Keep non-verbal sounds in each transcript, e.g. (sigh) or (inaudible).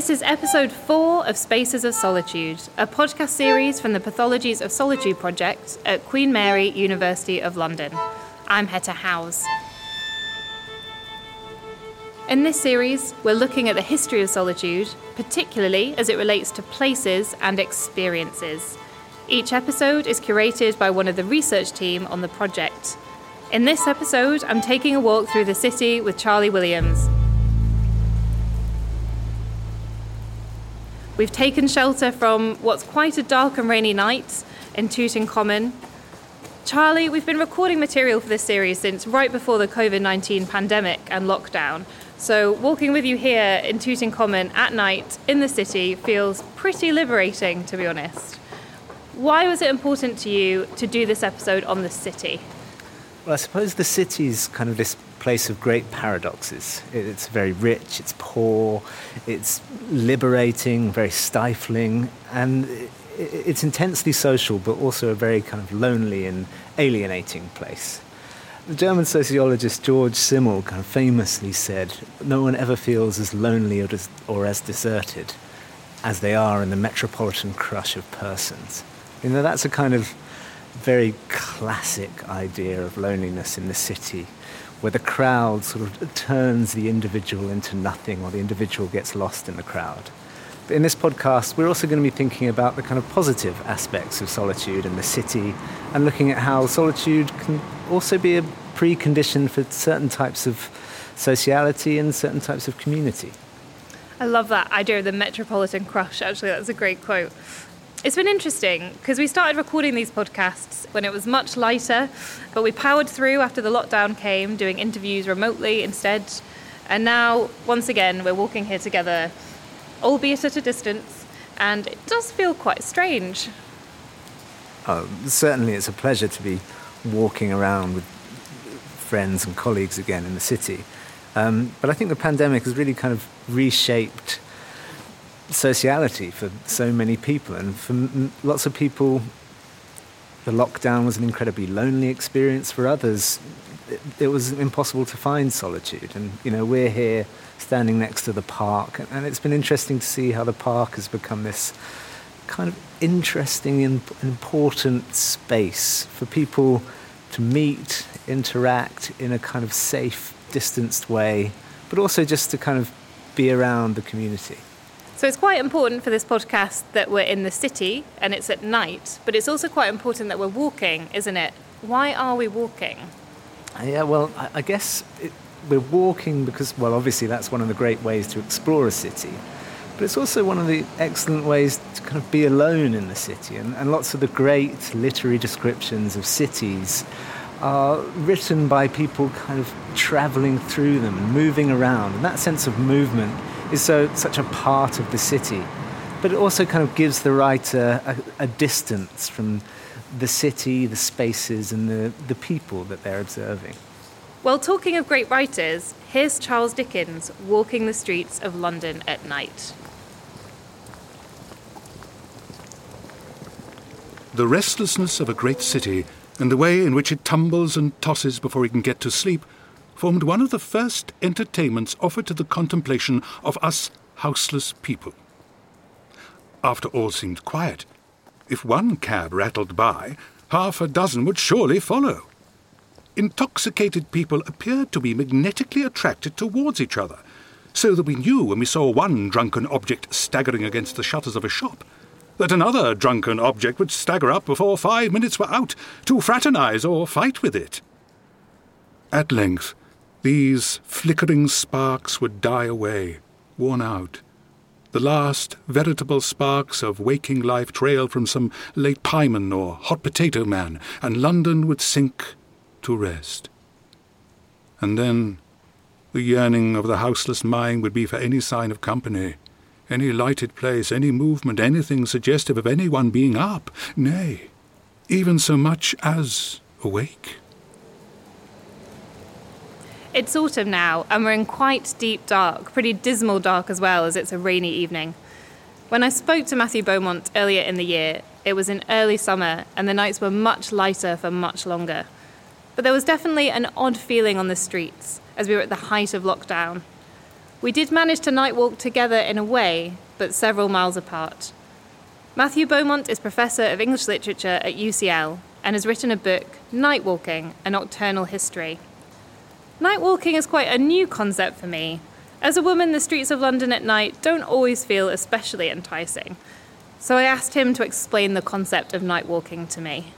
This is episode four of Spaces of Solitude, a podcast series from the Pathologies of Solitude project at Queen Mary, University of London. I'm Hetta Howes. In this series, we're looking at the history of solitude, particularly as it relates to places and experiences. Each episode is curated by one of the research team on the project. In this episode, I'm taking a walk through the city with Charlie Williams, We've taken shelter from what's quite a dark and rainy night in Tooting Common. Charlie, we've been recording material for this series since right before the COVID 19 pandemic and lockdown. So, walking with you here in Tooting Common at night in the city feels pretty liberating, to be honest. Why was it important to you to do this episode on the city? Well, I suppose the city's kind of this place of great paradoxes. It's very rich, it's poor, it's liberating, very stifling, and it's intensely social, but also a very kind of lonely and alienating place. The German sociologist George Simmel kind of famously said, No one ever feels as lonely or, as, or as deserted as they are in the metropolitan crush of persons. You know, that's a kind of very classic idea of loneliness in the city where the crowd sort of turns the individual into nothing or the individual gets lost in the crowd. But in this podcast, we're also going to be thinking about the kind of positive aspects of solitude in the city and looking at how solitude can also be a precondition for certain types of sociality and certain types of community. I love that idea of the metropolitan crush, actually, that's a great quote. It's been interesting because we started recording these podcasts when it was much lighter, but we powered through after the lockdown came, doing interviews remotely instead. And now, once again, we're walking here together, albeit at a distance, and it does feel quite strange. Oh, certainly, it's a pleasure to be walking around with friends and colleagues again in the city. Um, but I think the pandemic has really kind of reshaped sociality for so many people. And for m- lots of people, the lockdown was an incredibly lonely experience. For others, it, it, was impossible to find solitude. And, you know, we're here standing next to the park, and, and it's been interesting to see how the park has become this kind of interesting and important space for people to meet, interact in a kind of safe, distanced way, but also just to kind of be around the community. So it's quite important for this podcast that we're in the city and it's at night, but it's also quite important that we're walking, isn't it? Why are we walking? Yeah, well, I guess it, we're walking because, well, obviously that's one of the great ways to explore a city. But it's also one of the excellent ways to kind of be alone in the city. And, and lots of the great literary descriptions of cities are written by people kind of traveling through them and moving around. And that sense of movement is so such a part of the city, but it also kind of gives the writer a, a distance from the city, the spaces, and the, the people that they're observing. Well, talking of great writers, here's Charles Dickens walking the streets of London at night. The restlessness of a great city and the way in which it tumbles and tosses before it can get to sleep formed one of the first entertainments offered to the contemplation of us houseless people. After all seemed quiet, if one cab rattled by, half a dozen would surely follow. Intoxicated people appeared to be magnetically attracted towards each other, so that we knew when we saw one drunken object staggering against the shutters of a shop that another drunken object would stagger up before five minutes were out to fraternize or fight with it. At length, these flickering sparks would die away, worn out. The last veritable sparks of waking life trailed from some late pieman or hot potato man, and London would sink to rest. And then the yearning of the houseless mind would be for any sign of company, any lighted place, any movement, anything suggestive of anyone being up, nay, even so much as awake. It's autumn now, and we're in quite deep dark, pretty dismal dark as well, as it's a rainy evening. When I spoke to Matthew Beaumont earlier in the year, it was in early summer, and the nights were much lighter for much longer. But there was definitely an odd feeling on the streets as we were at the height of lockdown. We did manage to night walk together in a way, but several miles apart. Matthew Beaumont is Professor of English Literature at UCL and has written a book, Night Walking A Nocturnal History. Night walking is quite a new concept for me. As a woman, the streets of London at night don't always feel especially enticing. So I asked him to explain the concept of night walking to me.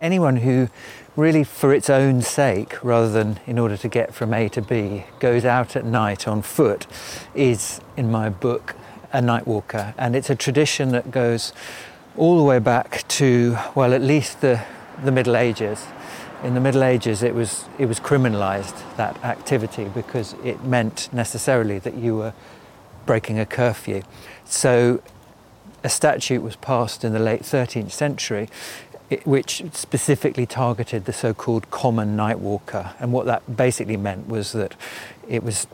Anyone who really for its own sake, rather than in order to get from A to B, goes out at night on foot is, in my book, a night walker. And it's a tradition that goes all the way back to, well, at least the, the Middle Ages. In the Middle Ages, it was, it was criminalized, that activity, because it meant necessarily that you were breaking a curfew. So a statute was passed in the late 13th century which specifically targeted the so-called common night walker. And what that basically meant was that it was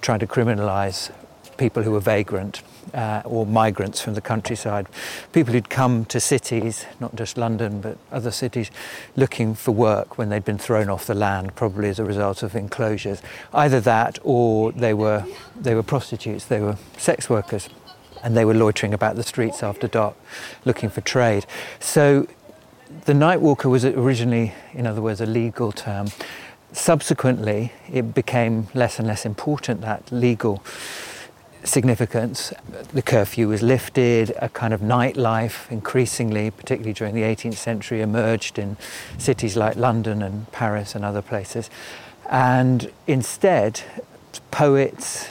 trying to criminalize people who were vagrant uh, or migrants from the countryside, people who'd come to cities, not just London, but other cities, looking for work when they'd been thrown off the land, probably as a result of enclosures. Either that or they were, they were prostitutes, they were sex workers, and they were loitering about the streets after dark looking for trade. So the night walker was originally, in other words, a legal term. Subsequently, it became less and less important, that legal significance. The curfew was lifted, a kind of nightlife increasingly, particularly during the 18th century, emerged in cities like London and Paris and other places. And instead, poets,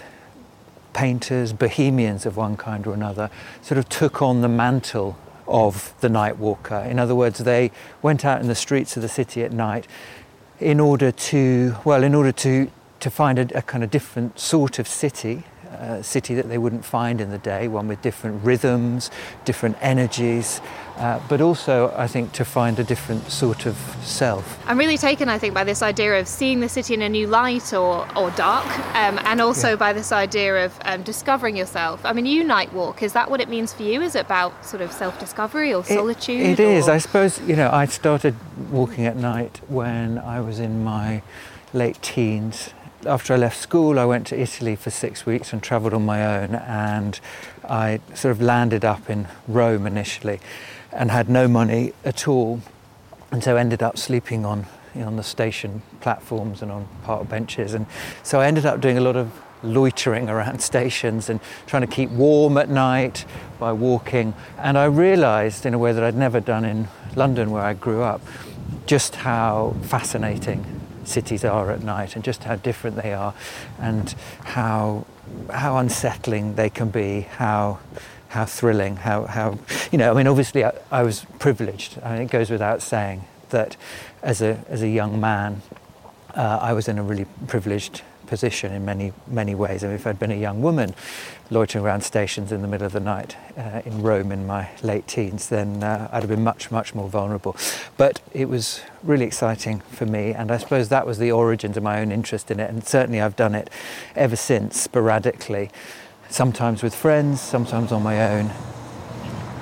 painters, bohemians of one kind or another, sort of took on the mantle of the night walker. In other words, they went out in the streets of the city at night in order to, well, in order to, to find a, a kind of different sort of city uh, city that they wouldn't find in the day, one with different rhythms, different energies, uh, but also, I think, to find a different sort of self. I'm really taken, I think, by this idea of seeing the city in a new light or, or dark, um, and also yeah. by this idea of um, discovering yourself. I mean, you night walk, is that what it means for you? Is it about sort of self discovery or solitude? It, it is. I suppose, you know, I started walking at night when I was in my late teens after I left school, I went to Italy for six weeks and travelled on my own. And I sort of landed up in Rome initially and had no money at all. And so ended up sleeping on, you know, on the station platforms and on park benches. And so I ended up doing a lot of loitering around (laughs) stations and trying to keep warm at night by walking. And I realised in a way that I'd never done in London where I grew up just how fascinating cities are at night and just how different they are and how how unsettling they can be, how how thrilling, how, how you know, I mean obviously I, I was privileged. I mean it goes without saying that as a as a young man uh, I was in a really privileged position in many, many ways. I mean, if I'd been a young woman loitering around stations in the middle of the night uh, in Rome in my late teens, then uh, I'd have been much, much more vulnerable. But it was really exciting for me, and I suppose that was the origins of my own interest in it. And certainly I've done it ever since, sporadically, sometimes with friends, sometimes on my own.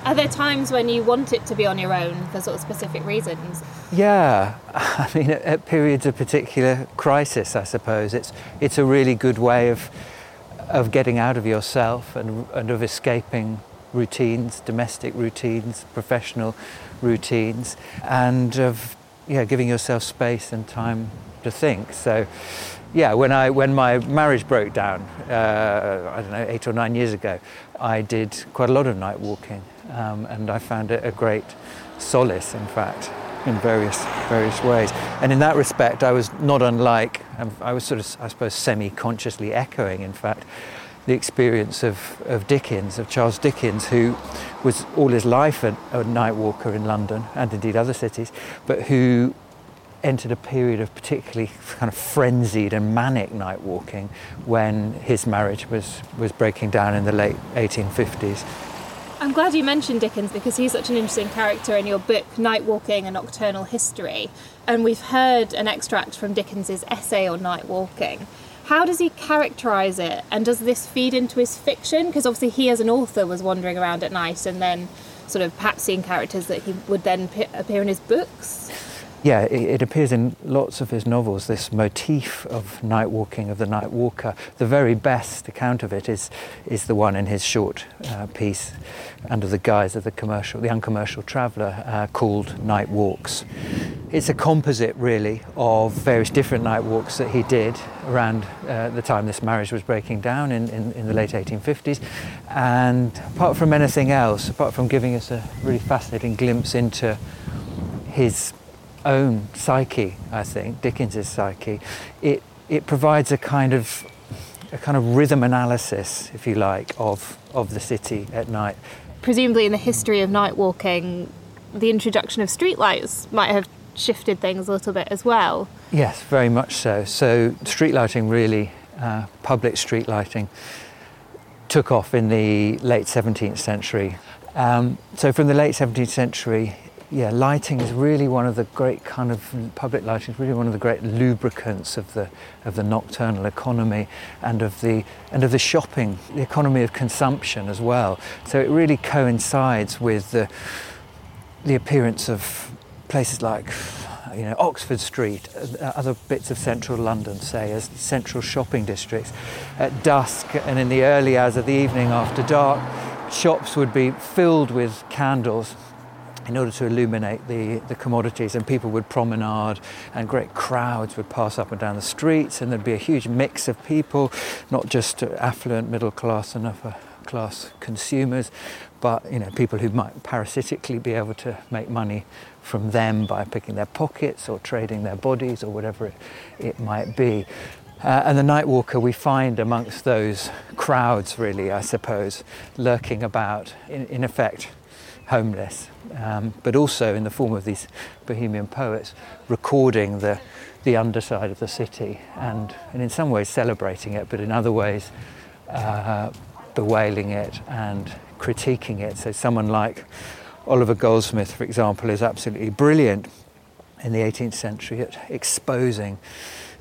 Are there times when you want it to be on your own for sort of specific reasons? Yeah, (laughs) I mean, at, at, periods of particular crisis, I suppose it's it's a really good way of of getting out of yourself and and of escaping routines, domestic routines, professional routines, and of yeah, giving yourself space and time to think. So, yeah, when I when my marriage broke down, uh, I don't know, eight or nine years ago, I did quite a lot of night walking um, and I found it a great solace, in fact, in various various ways. And in that respect, I was not unlike. Um, I was sort of, I suppose, semi-consciously echoing, in fact, the experience of, of Dickens, of Charles Dickens, who was all his life a, a night walker in London and indeed other cities, but who entered a period of particularly kind of frenzied and manic night walking when his marriage was, was breaking down in the late 1850s. I'm glad you mentioned Dickens because he's such an interesting character in your book, Night Walking A Nocturnal History. And we've heard an extract from Dickens's essay on night walking. How does he characterise it? And does this feed into his fiction? Because obviously, he as an author was wandering around at night and then sort of perhaps seeing characters that he would then appear in his books. Yeah, it, appears in lots of his novels, this motif of night walking, of the night walker. The very best account of it is, is the one in his short uh, piece, under the guise of the commercial, the uncommercial traveller, uh, called Night Walks. It's a composite, really, of various different night walks that he did around uh, the time this marriage was breaking down in, in, in the late 1850s. And apart from anything else, apart from giving us a really fascinating glimpse into his own psyche, I think, Dickens's psyche, it, it provides a kind of a kind of rhythm analysis, if you like, of, of the city at night. Presumably, in the history of night walking, the introduction of streetlights might have shifted things a little bit as well. Yes, very much so. So, street lighting really, uh, public street lighting, took off in the late 17th century. Um, so, from the late 17th century, yeah, lighting is really one of the great kind of public lighting is really one of the great lubricants of the of the nocturnal economy and of the and of the shopping, the economy of consumption as well. So it really coincides with the the appearance of places like you know Oxford Street, uh, other bits of central London, say as central shopping districts. At dusk and in the early hours of the evening after dark, shops would be filled with candles in order to illuminate the, the commodities and people would promenade and great crowds would pass up and down the streets and there'd be a huge mix of people not just affluent middle class and upper class consumers but you know people who might parasitically be able to make money from them by picking their pockets or trading their bodies or whatever it, it might be. Uh, and the night walker we find amongst those crowds really i suppose lurking about in, in effect homeless, um, but also in the form of these Bohemian poets recording the, the underside of the city and, and in some ways celebrating it, but in other ways uh, bewailing it and critiquing it. So, someone like Oliver Goldsmith, for example, is absolutely brilliant in the 18th century at exposing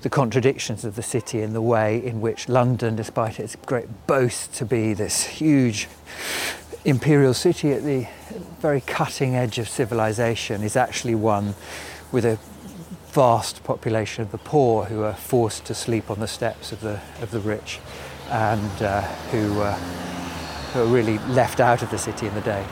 the contradictions of the city in the way in which London, despite its great boast to be this huge imperial city at the very cutting edge of civilization is actually one with a vast population of the poor who are forced to sleep on the steps of the, of the rich and uh, who, uh, who are really left out of the city in the day.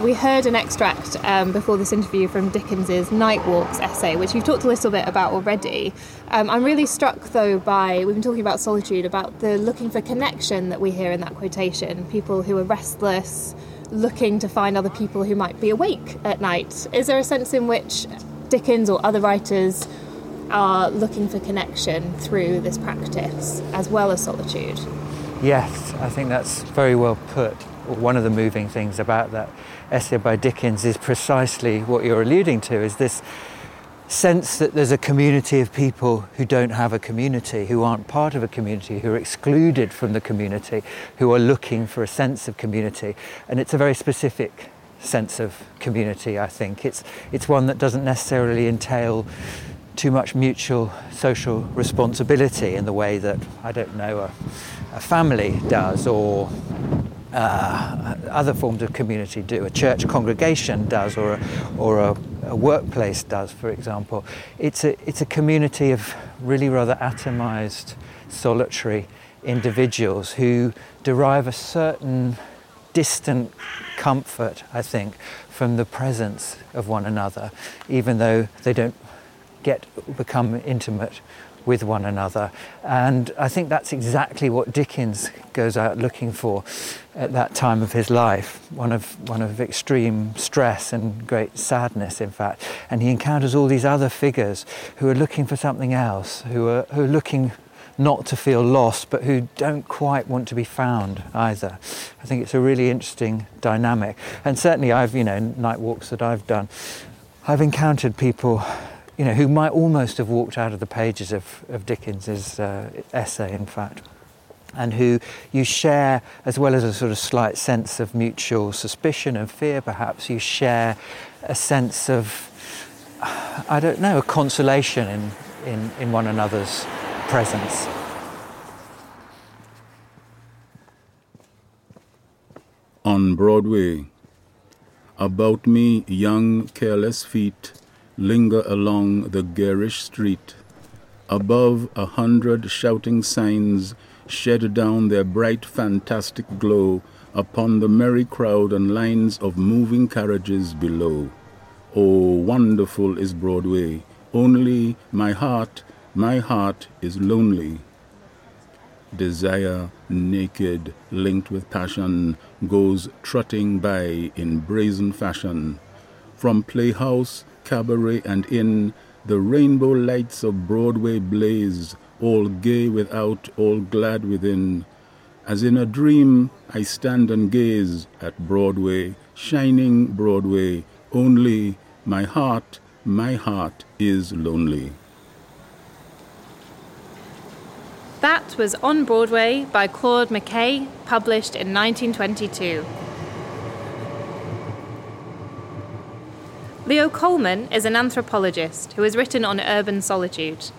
We heard an extract um, before this interview from Dickens's Night Walks essay, which you've talked a little bit about already. Um, I'm really struck, though, by we've been talking about solitude, about the looking for connection that we hear in that quotation. People who are restless, looking to find other people who might be awake at night. Is there a sense in which Dickens or other writers are looking for connection through this practice as well as solitude? Yes, I think that's very well put. One of the moving things about that essay by Dickens is precisely what you're alluding to is this sense that there's a community of people who don't have a community, who aren't part of a community, who are excluded from the community, who are looking for a sense of community. And it's a very specific sense of community, I think. It's, it's one that doesn't necessarily entail too much mutual social responsibility in the way that, I don't know, a, a family does or uh, other forms of community do, a church congregation does, or a, or a, a, workplace does, for example. It's a, it's a community of really rather atomized, solitary individuals who derive a certain distant comfort, I think, from the presence of one another, even though they don't get become intimate with one another. And I think that's exactly what Dickens goes out looking for at that time of his life, one of, one of extreme stress and great sadness, in fact. And he encounters all these other figures who are looking for something else, who are, who are looking not to feel lost, but who don't quite want to be found either. I think it's a really interesting dynamic. And certainly, I've, you know, night walks that I've done, I've encountered people you know, who might almost have walked out of the pages of, of Dickens's uh, essay, in fact, and who you share, as well as a sort of slight sense of mutual suspicion and fear, perhaps, you share a sense of, I don't know, a consolation in, in, in one another's presence. On Broadway, About me, young, careless feet linger along the garish street. Above, a hundred shouting signs shed down their bright, fantastic glow upon the merry crowd and lines of moving carriages below. Oh, wonderful is Broadway, only my heart, my heart is lonely. Desire, naked, linked with passion, goes trotting by in brazen fashion. From playhouse, cabaret, and inn, the rainbow lights of Broadway blaze, all gay without, all glad within. As in a dream, I stand and gaze at Broadway, shining Broadway, only my heart, my heart is lonely. That was On Broadway by Claude McKay, published in 1922. Leo Coleman is an anthropologist who has written on urban solitude.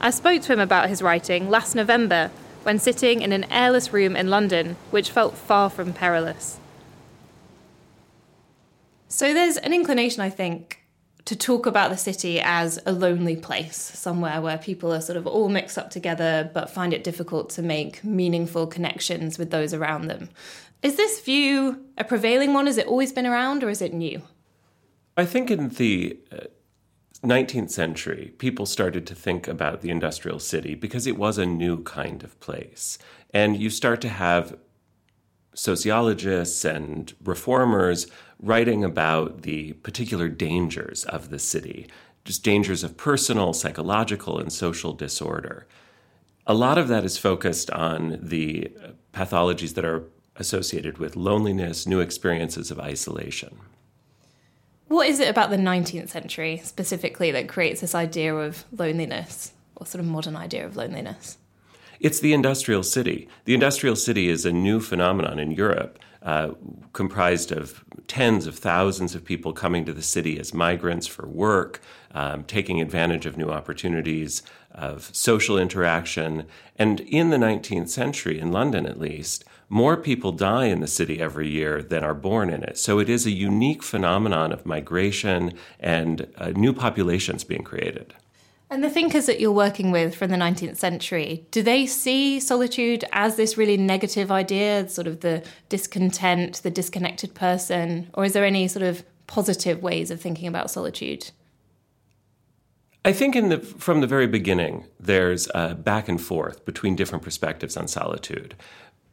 I spoke to him about his writing last November when sitting in an airless room in London, which felt far from perilous. So there's an inclination, I think, to talk about the city as a lonely place, somewhere where people are sort of all mixed up together but find it difficult to make meaningful connections with those around them. Is this view a prevailing one? Has it always been around or is it new? I think in the 19th uh, century, people started to think about the industrial city because it was a new kind of place. And you start to have sociologists and reformers writing about the particular dangers of the city, just dangers of personal, psychological, and social disorder. A lot of that is focused on the pathologies that are associated with loneliness, new experiences of isolation. What is it about the 19th century specifically that creates this idea of loneliness, or sort of modern idea of loneliness? It's the industrial city. The industrial city is a new phenomenon in Europe, uh, comprised of tens of thousands of people coming to the city as migrants for work, um, taking advantage of new opportunities of social interaction. And in the 19th century, in London at least, more people die in the city every year than are born in it. So it is a unique phenomenon of migration and uh, new populations being created. And the thinkers that you're working with from the 19th century, do they see solitude as this really negative idea, sort of the discontent, the disconnected person? Or is there any sort of positive ways of thinking about solitude? I think in the, from the very beginning, there's a back and forth between different perspectives on solitude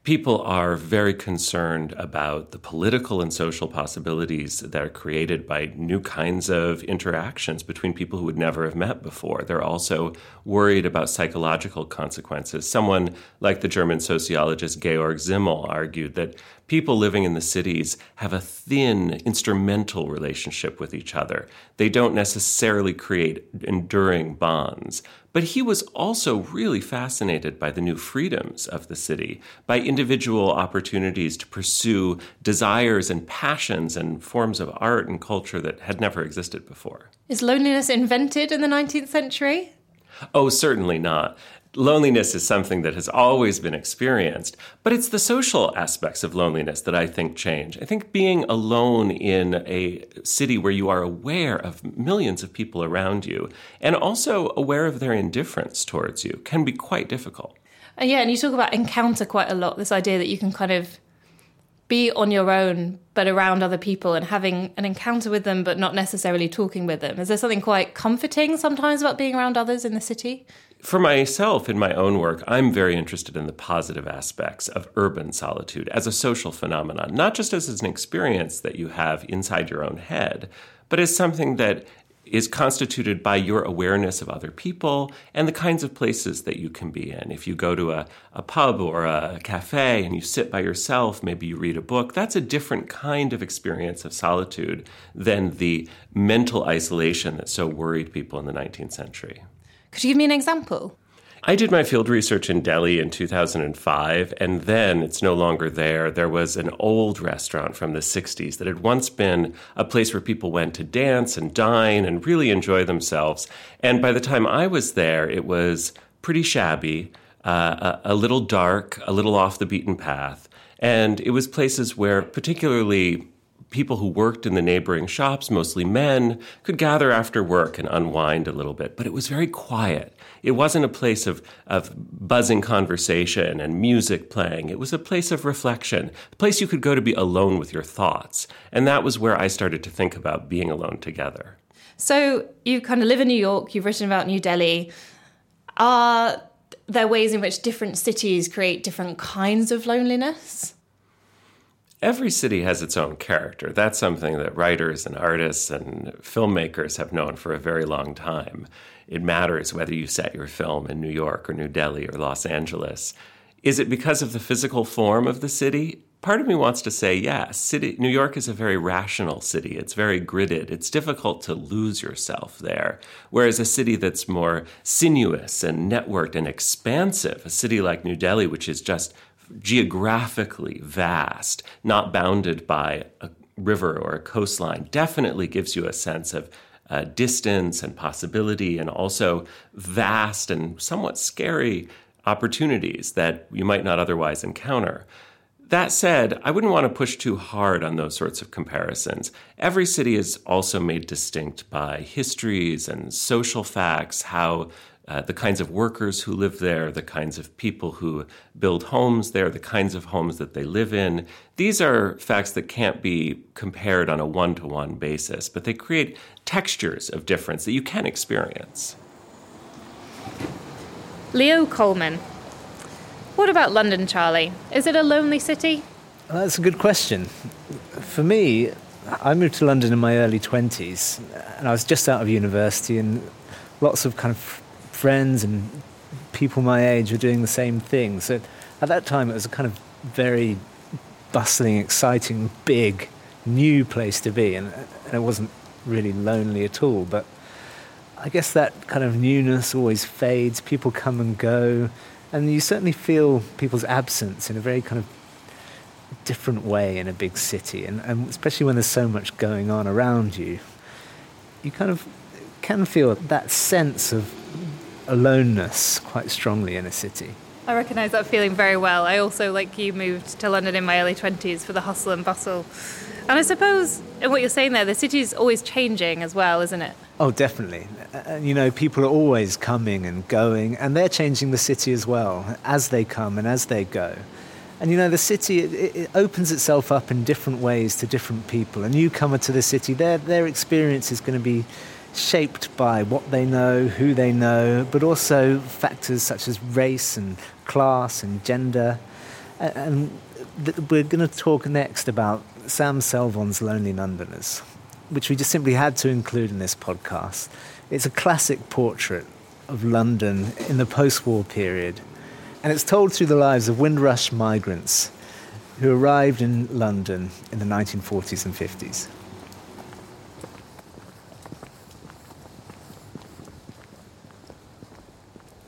people are very concerned about the political and social possibilities that are created by new kinds of interactions between people who would never have met before. They're also worried about psychological consequences. Someone like the German sociologist Georg Simmel argued that people living in the cities have a thin, instrumental relationship with each other. They don't necessarily create enduring bonds. But he was also really fascinated by the new freedoms of the city, by individual opportunities to pursue desires and passions and forms of art and culture that had never existed before. Is loneliness invented in the 19th century? Oh, certainly not loneliness is something that has always been experienced, but it's the social aspects of loneliness that I think change. I think being alone in a city where you are aware of millions of people around you and also aware of their indifference towards you can be quite difficult. Uh, yeah, and you talk about encounter quite a lot this idea that you can kind of be on your own but around other people and having an encounter with them but not necessarily talking with them. Is there something quite comforting sometimes about being around others in the city? For myself, in my own work, I'm very interested in the positive aspects of urban solitude as a social phenomenon, not just as an experience that you have inside your own head, but as something that is constituted by your awareness of other people and the kinds of places that you can be in. If you go to a, a pub or a cafe and you sit by yourself, maybe you read a book, that's a different kind of experience of solitude than the mental isolation that so worried people in the 19th century. Could you give me an example? I did my field research in Delhi in 2005, and then it's no longer there. There was an old restaurant from the 60s that had once been a place where people went to dance and dine and really enjoy themselves. And by the time I was there, it was pretty shabby, uh, a, a little dark, a little off the beaten path. And it was places where, particularly people who worked in the neighboring shops, mostly men, could gather after work and unwind a little bit. But it was very quiet. It wasn't a place of, of buzzing conversation and music playing. It was a place of reflection, a place you could go to be alone with your thoughts. And that was where I started to think about being alone together. So you kind of live in New York, you've written about New Delhi. Are there ways in which different cities create different kinds of loneliness? Every city has its own character. That's something that writers and artists and filmmakers have known for a very long time. It matters whether you set your film in New York or New Delhi or Los Angeles. Is it because of the physical form of the city? Part of me wants to say yes. City, New York is a very rational city. It's very gridded. It's difficult to lose yourself there. Whereas a city that's more sinuous and networked and expansive, a city like New Delhi, which is just geographically vast, not bounded by a river or a coastline, definitely gives you a sense of uh, distance and possibility, and also vast and somewhat scary opportunities that you might not otherwise encounter. That said, I wouldn't want to push too hard on those sorts of comparisons. Every city is also made distinct by histories and social facts, how uh, the kinds of workers who live there, the kinds of people who build homes there, the kinds of homes that they live in. These are facts that can't be compared on a one to one basis, but they create textures of difference that you can experience. Leo Coleman. What about London, Charlie? Is it a lonely city? Well, that's a good question. For me, I moved to London in my early 20s, and I was just out of university, and lots of kind of friends and people my age were doing the same thing. So at that time, it was a kind of very bustling, exciting, big, new place to be, and, and it wasn't really lonely at all. But I guess that kind of newness always fades. People come and go, and you certainly feel people's absence in a very kind of different way in a big city, and, and especially when there's so much going on around you, you kind of can feel that sense of aloneness quite strongly in a city. I recognise that feeling very well. I also, like you, moved to London in my early 20s for the hustle and bustle. And I suppose, in what you're saying there, the city's always changing as well, isn't it? Oh, definitely. And you know, people are always coming and going, and they're changing the city as well as they come and as they go. And you know, the city it, it opens itself up in different ways to different people. A newcomer to the city, their their experience is going to be shaped by what they know, who they know, but also factors such as race and class and gender. And we're going to talk next about Sam Selvon's Lonely Londoners, which we just simply had to include in this podcast. It's a classic portrait of London in the post war period, and it's told through the lives of Windrush migrants who arrived in London in the 1940s and 50s.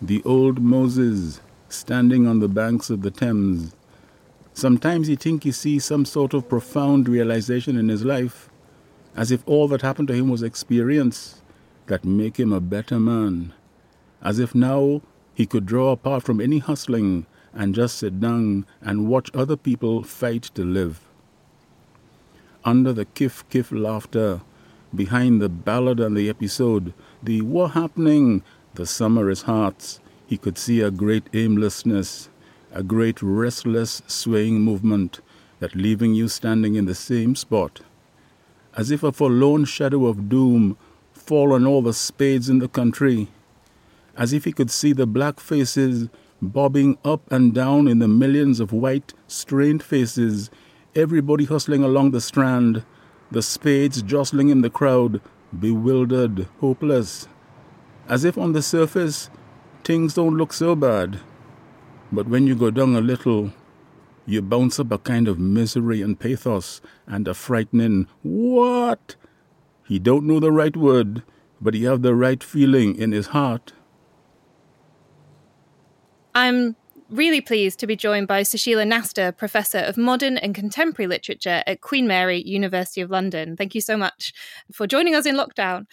The old Moses standing on the banks of the Thames. Sometimes you think you see some sort of profound realization in his life, as if all that happened to him was experience that make him a better man, as if now he could draw apart from any hustling and just sit down and watch other people fight to live. Under the kiff kiff laughter, behind the ballad and the episode, the what happening the summer's hearts, he could see a great aimlessness, a great restless, swaying movement that leaving you standing in the same spot, as if a forlorn shadow of doom fall on all the spades in the country, as if he could see the black faces bobbing up and down in the millions of white, strained faces, everybody hustling along the strand, the spades jostling in the crowd, bewildered, hopeless, as if on the surface things don't look so bad. But when you go down a little, you bounce up a kind of misery and pathos and a frightening what? He don't know the right word, but he have the right feeling in his heart. I'm really pleased to be joined by Sushila Nasta, Professor of Modern and Contemporary Literature at Queen Mary, University of London. Thank you so much for joining us in lockdown.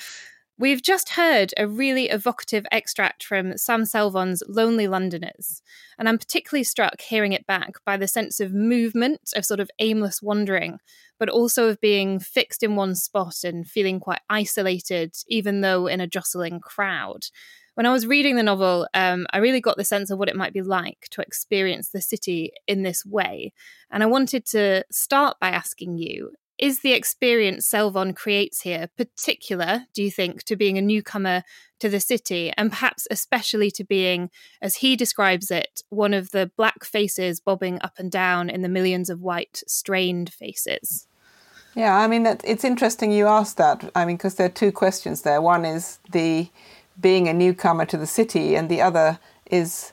We've just heard a really evocative extract from Sam Selvon's Lonely Londoners, and I'm particularly struck hearing it back by the sense of movement, of sort of aimless wandering, but also of being fixed in one spot and feeling quite isolated, even though in a jostling crowd. When I was reading the novel, um, I really got the sense of what it might be like to experience the city in this way. And I wanted to start by asking you is the experience Selvon creates here particular, do you think, to being a newcomer to the city, and perhaps especially to being, as he describes it, one of the black faces bobbing up and down in the millions of white, strained faces? Yeah, I mean, it's interesting you asked that. I mean, because there are two questions there. One is the being a newcomer to the city, and the other is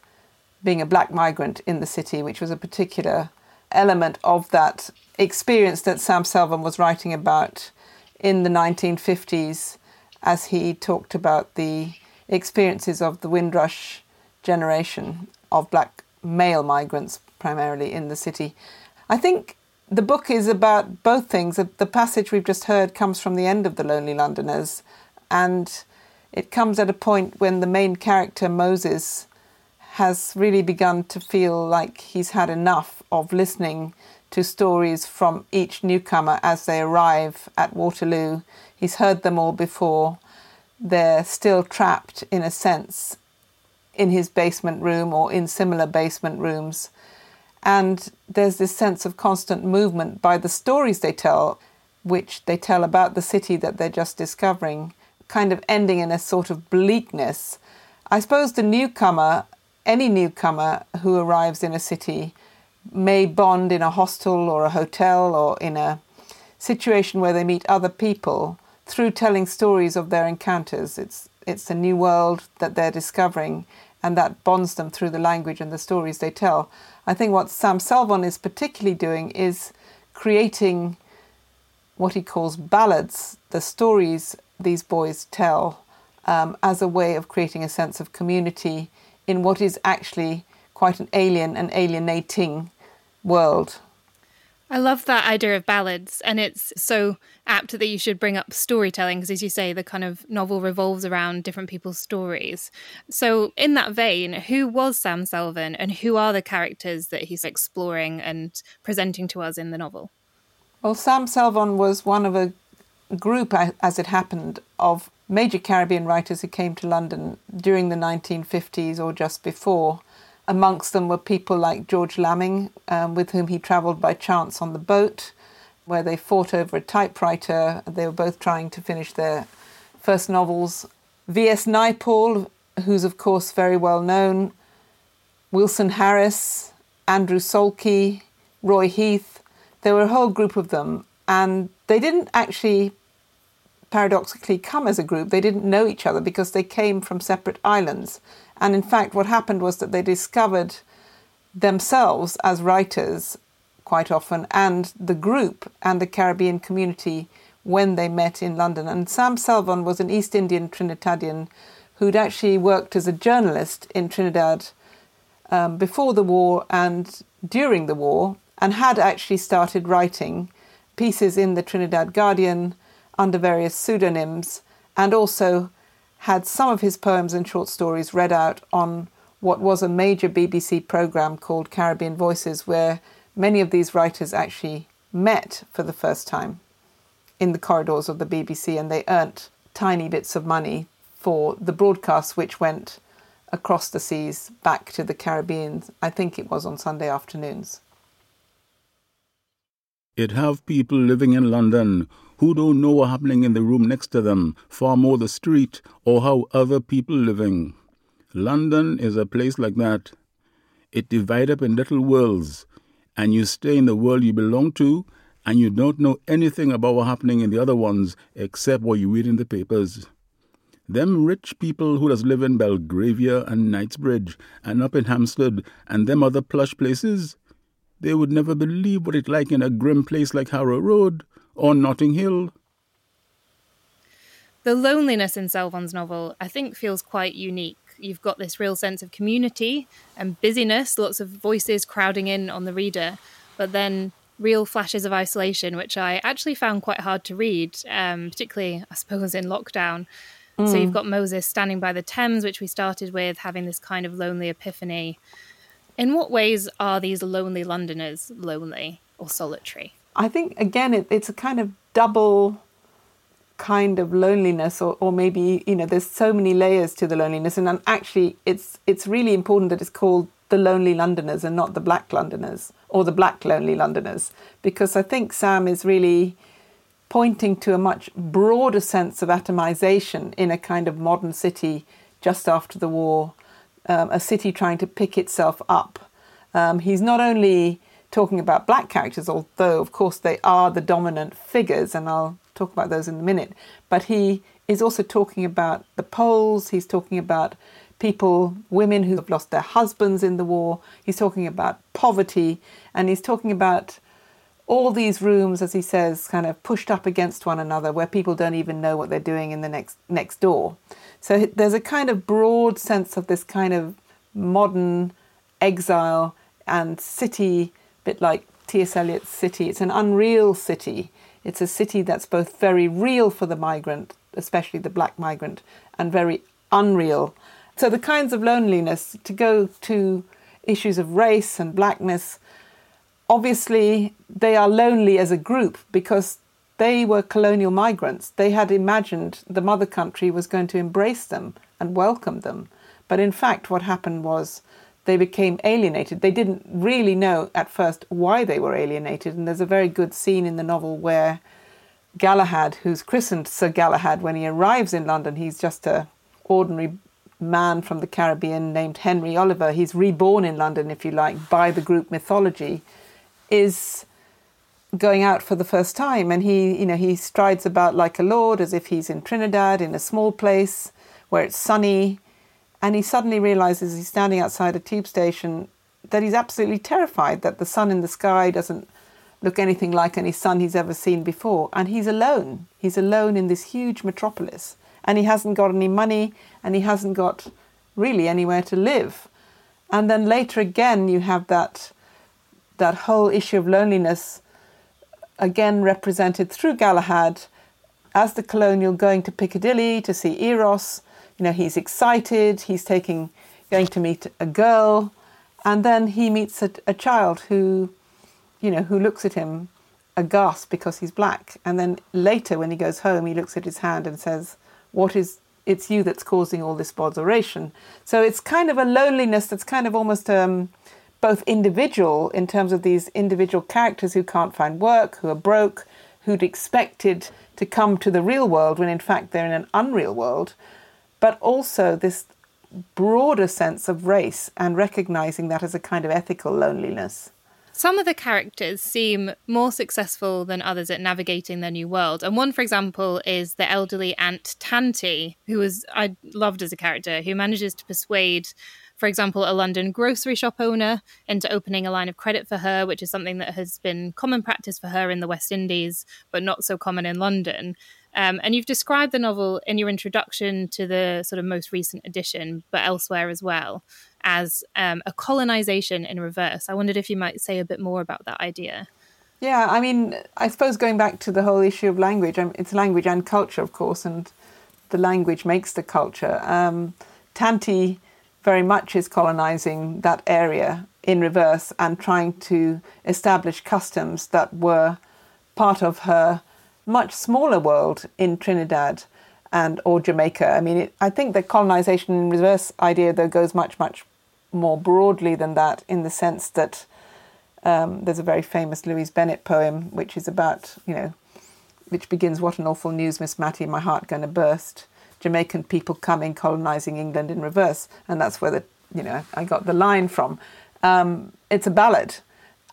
being a black migrant in the city, which was a particular element of that experience that Sam Selvon was writing about in the 1950s as he talked about the experiences of the Windrush generation of black male migrants, primarily in the city. I think the book is about both things. The passage we've just heard comes from the end of The Lonely Londoners, and it comes at a point when the main character, Moses, has really begun to feel like he's had enough of listening to stories from each newcomer as they arrive at Waterloo. He's heard them all before. They're still trapped, in a sense, in his basement room or in similar basement rooms. And there's this sense of constant movement by the stories they tell, which they tell about the city that they're just discovering, kind of ending in a sort of bleakness. I suppose the newcomer, any newcomer who arrives in a city, may bond in a hostel or a hotel or in a situation where they meet other people through telling stories of their encounters. It's it's a new world that they're discovering and that bonds them through the language and the stories they tell. I think what Sam Selvon is particularly doing is creating what he calls ballads, the stories these boys tell, um, as a way of creating a sense of community in what is actually quite an alien and alienating world. I love that idea of ballads, and it's so apt that you should bring up storytelling because, as you say, the kind of novel revolves around different people's stories. So, in that vein, who was Sam Selvon, and who are the characters that he's exploring and presenting to us in the novel? Well, Sam Selvon was one of a group, as it happened, of major Caribbean writers who came to London during the 1950s or just before Amongst them were people like George Lamming, um, with whom he travelled by chance on the boat, where they fought over a typewriter. They were both trying to finish their first novels. V.S. Naipaul, who's of course very well known, Wilson Harris, Andrew Salkey, Roy Heath. There were a whole group of them, and they didn't actually paradoxically come as a group. They didn't know each other because they came from separate islands. And in fact, what happened was that they discovered themselves as writers quite often and the group and the Caribbean community when they met in London. And Sam Selvon was an East Indian Trinidadian who'd actually worked as a journalist in Trinidad um, before the war and during the war, and had actually started writing pieces in the Trinidad Guardian under various pseudonyms and also had some of his poems and short stories read out on what was a major BBC programme called Caribbean Voices, where many of these writers actually met for the first time in the corridors of the BBC and they earned tiny bits of money for the broadcasts which went across the seas back to the Caribbean. I think it was on Sunday afternoons. It have people living in London who don't know what's happening in the room next to them, far more the street or how other people living. London is a place like that. It divide up in little worlds, and you stay in the world you belong to, and you don't know anything about what's happening in the other ones except what you read in the papers. Them rich people who does live in Belgravia and Knightsbridge and up in Hampstead and them other plush places, they would never believe what it's like in a grim place like Harrow Road or Notting Hill. The loneliness in Selvon's novel, I think, feels quite unique. You've got this real sense of community and busyness, lots of voices crowding in on the reader, but then real flashes of isolation, which I actually found quite hard to read, um, particularly, I suppose, in lockdown. So you've got Moses standing by the Thames, which we started with, having this kind of lonely epiphany. In what ways are these lonely Londoners lonely or solitary? I think again it, it's a kind of double kind of loneliness or, or maybe you know there's so many layers to the loneliness. And, actually it's it's really important that it's called the lonely londoners and not the black londoners or the black lonely londoners. Because i think sam is really pointing to a much broader sense of atomization in a kind of modern city just after the war um, a city trying to pick itself up. Um, he's not only talking about black characters although of course they are the dominant figures and i'll talk about those in a minute. But he is also talking about the Poles, he's talking about people, women who have lost their husbands in the war, he's talking about poverty, and he's talking about all these rooms, as he says, kind of pushed up against one another where people don't even know what they're doing in the next next door. So there's a kind of broad sense of this kind of modern exile and city, bit like T.S. Eliot's city. It's an unreal city it's a city that's both very real for the migrant, especially the black migrant, and very unreal. So, the kinds of loneliness, to go to issues of race and blackness, obviously they are lonely as a group because they were colonial migrants. They had imagined the mother country was going to embrace them and welcome them. But in fact, what happened was they became alienated. They didn't really know at first why they were alienated, and there's a very good scene in the novel where Galahad, who's christened Sir Galahad, when he arrives in London, he's just a ordinary man from the Caribbean named Henry Oliver. He's reborn in London, if you like, by the group mythology, is going out for the first time, and he, you know, he strides about like a lord, as if he's in Trinidad, in a small place where it's sunny and he suddenly realizes he's standing outside a tube station that he's absolutely terrified that the sun in the sky doesn't look anything like any sun he's ever seen before. And he's alone. He's alone in this huge metropolis. And he hasn't got any money and he hasn't got really anywhere to live. And then later again, you have that, that whole issue of loneliness again represented through Galahad as the colonial going to Piccadilly to see Eros you know, he's excited, he's taking, going to meet a girl, and then he meets a, a child who, you know, who looks at him aghast because he's black. And then later, when he goes home, he looks at his hand and says, What is it's you that's causing all this botheration. So it's kind of a loneliness that's kind of almost um, both individual in terms of these individual characters who can't find work, who are broke, who'd expected to come to the real world when in fact they're in an unreal world, but also this broader sense of race and recognizing that as a kind of ethical loneliness. Some of the characters seem more successful than others at navigating their new world. And one, for example, is the elderly Aunt Tanty, who was I loved as a character, who manages to persuade, for example, a London grocery shop owner into opening a line of credit for her, which is something that has been common practice for her in the West Indies, but not so common in London. Um, and you've described the novel in your introduction to the sort of most recent edition, but elsewhere as well, as um, a colonization in reverse. I wondered if you might say a bit more about that idea. Yeah, I mean, I suppose going back to the whole issue of language, um, it's language and culture, of course, and the language makes the culture. Um, Tanty very much is colonizing that area in reverse and trying to establish customs that were part of her much smaller world in Trinidad and or Jamaica. I mean, it, I think the colonization in reverse idea though goes much much more broadly than that in the sense that um, there's a very famous Louise Bennett poem which is about you know which begins what an awful news Miss Mattie my heart going to burst. Jamaican people coming colonizing England in reverse. And that's where the you know I got the line from. Um, it's a ballad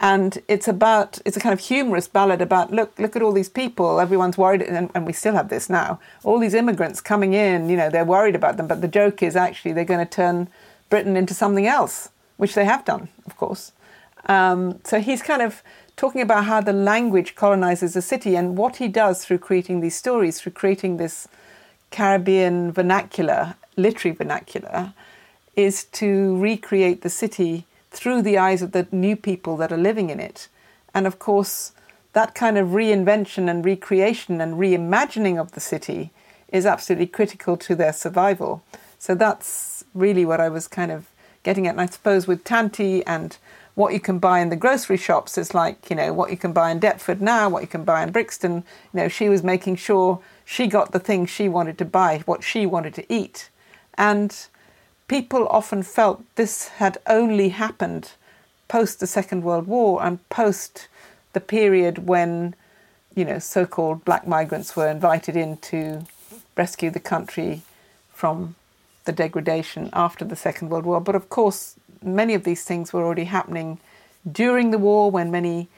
and it's about it's a kind of humorous ballad about look look at all these people everyone's worried and, and, we still have this now. All these immigrants coming in you know they're worried about them but the joke is actually they're going to turn britain into something else which they have done of course. Um, so he's kind of talking about how the language colonizes a city and what he does through creating these stories through creating this caribbean vernacular literary vernacular is to recreate the city through the eyes of the new people that are living in it. And of course, that kind of reinvention and recreation and reimagining of the city is absolutely critical to their survival. So that's really what I was kind of getting at. And I suppose with Tanty and what you can buy in the grocery shops is like, you know, what you can buy in Deptford now, what you can buy in Brixton. You know, she was making sure she got the things she wanted to buy, what she wanted to eat. And people often felt this had only happened post the Second World War and post the period when, you know, so called black migrants were invited in to rescue the country from the degradation after the Second World War. But of course, many of these things were already happening during the war when many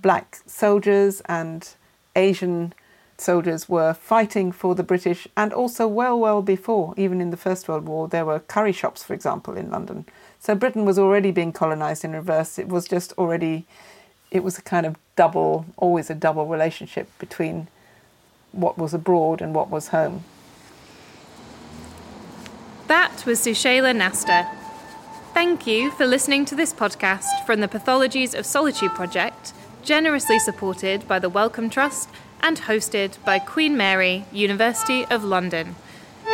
black soldiers and Asian soldiers were fighting for the British, and also well, well before, even in the First World War, there were curry shops, for example, in London. So Britain was already being colonized in reverse. It was just already, it was a kind of double, always a double relationship between what was abroad and what was home. That was Susheila Nasta. Thank you for listening to this podcast from the Pathologies of Solitude project, generously supported by the Wellcome Trust and hosted by Queen Mary, University of London.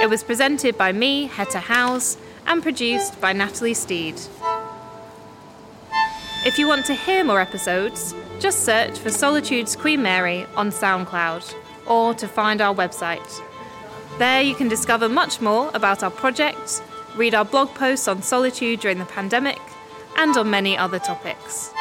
It was presented by me, Hetta Howes, and produced by Natalie Steed. If you want to hear more episodes, just search for Solitude's Queen Mary on SoundCloud or to find our website. There you can discover much more about our project, read our blog posts on solitude during the pandemic, and on many other topics.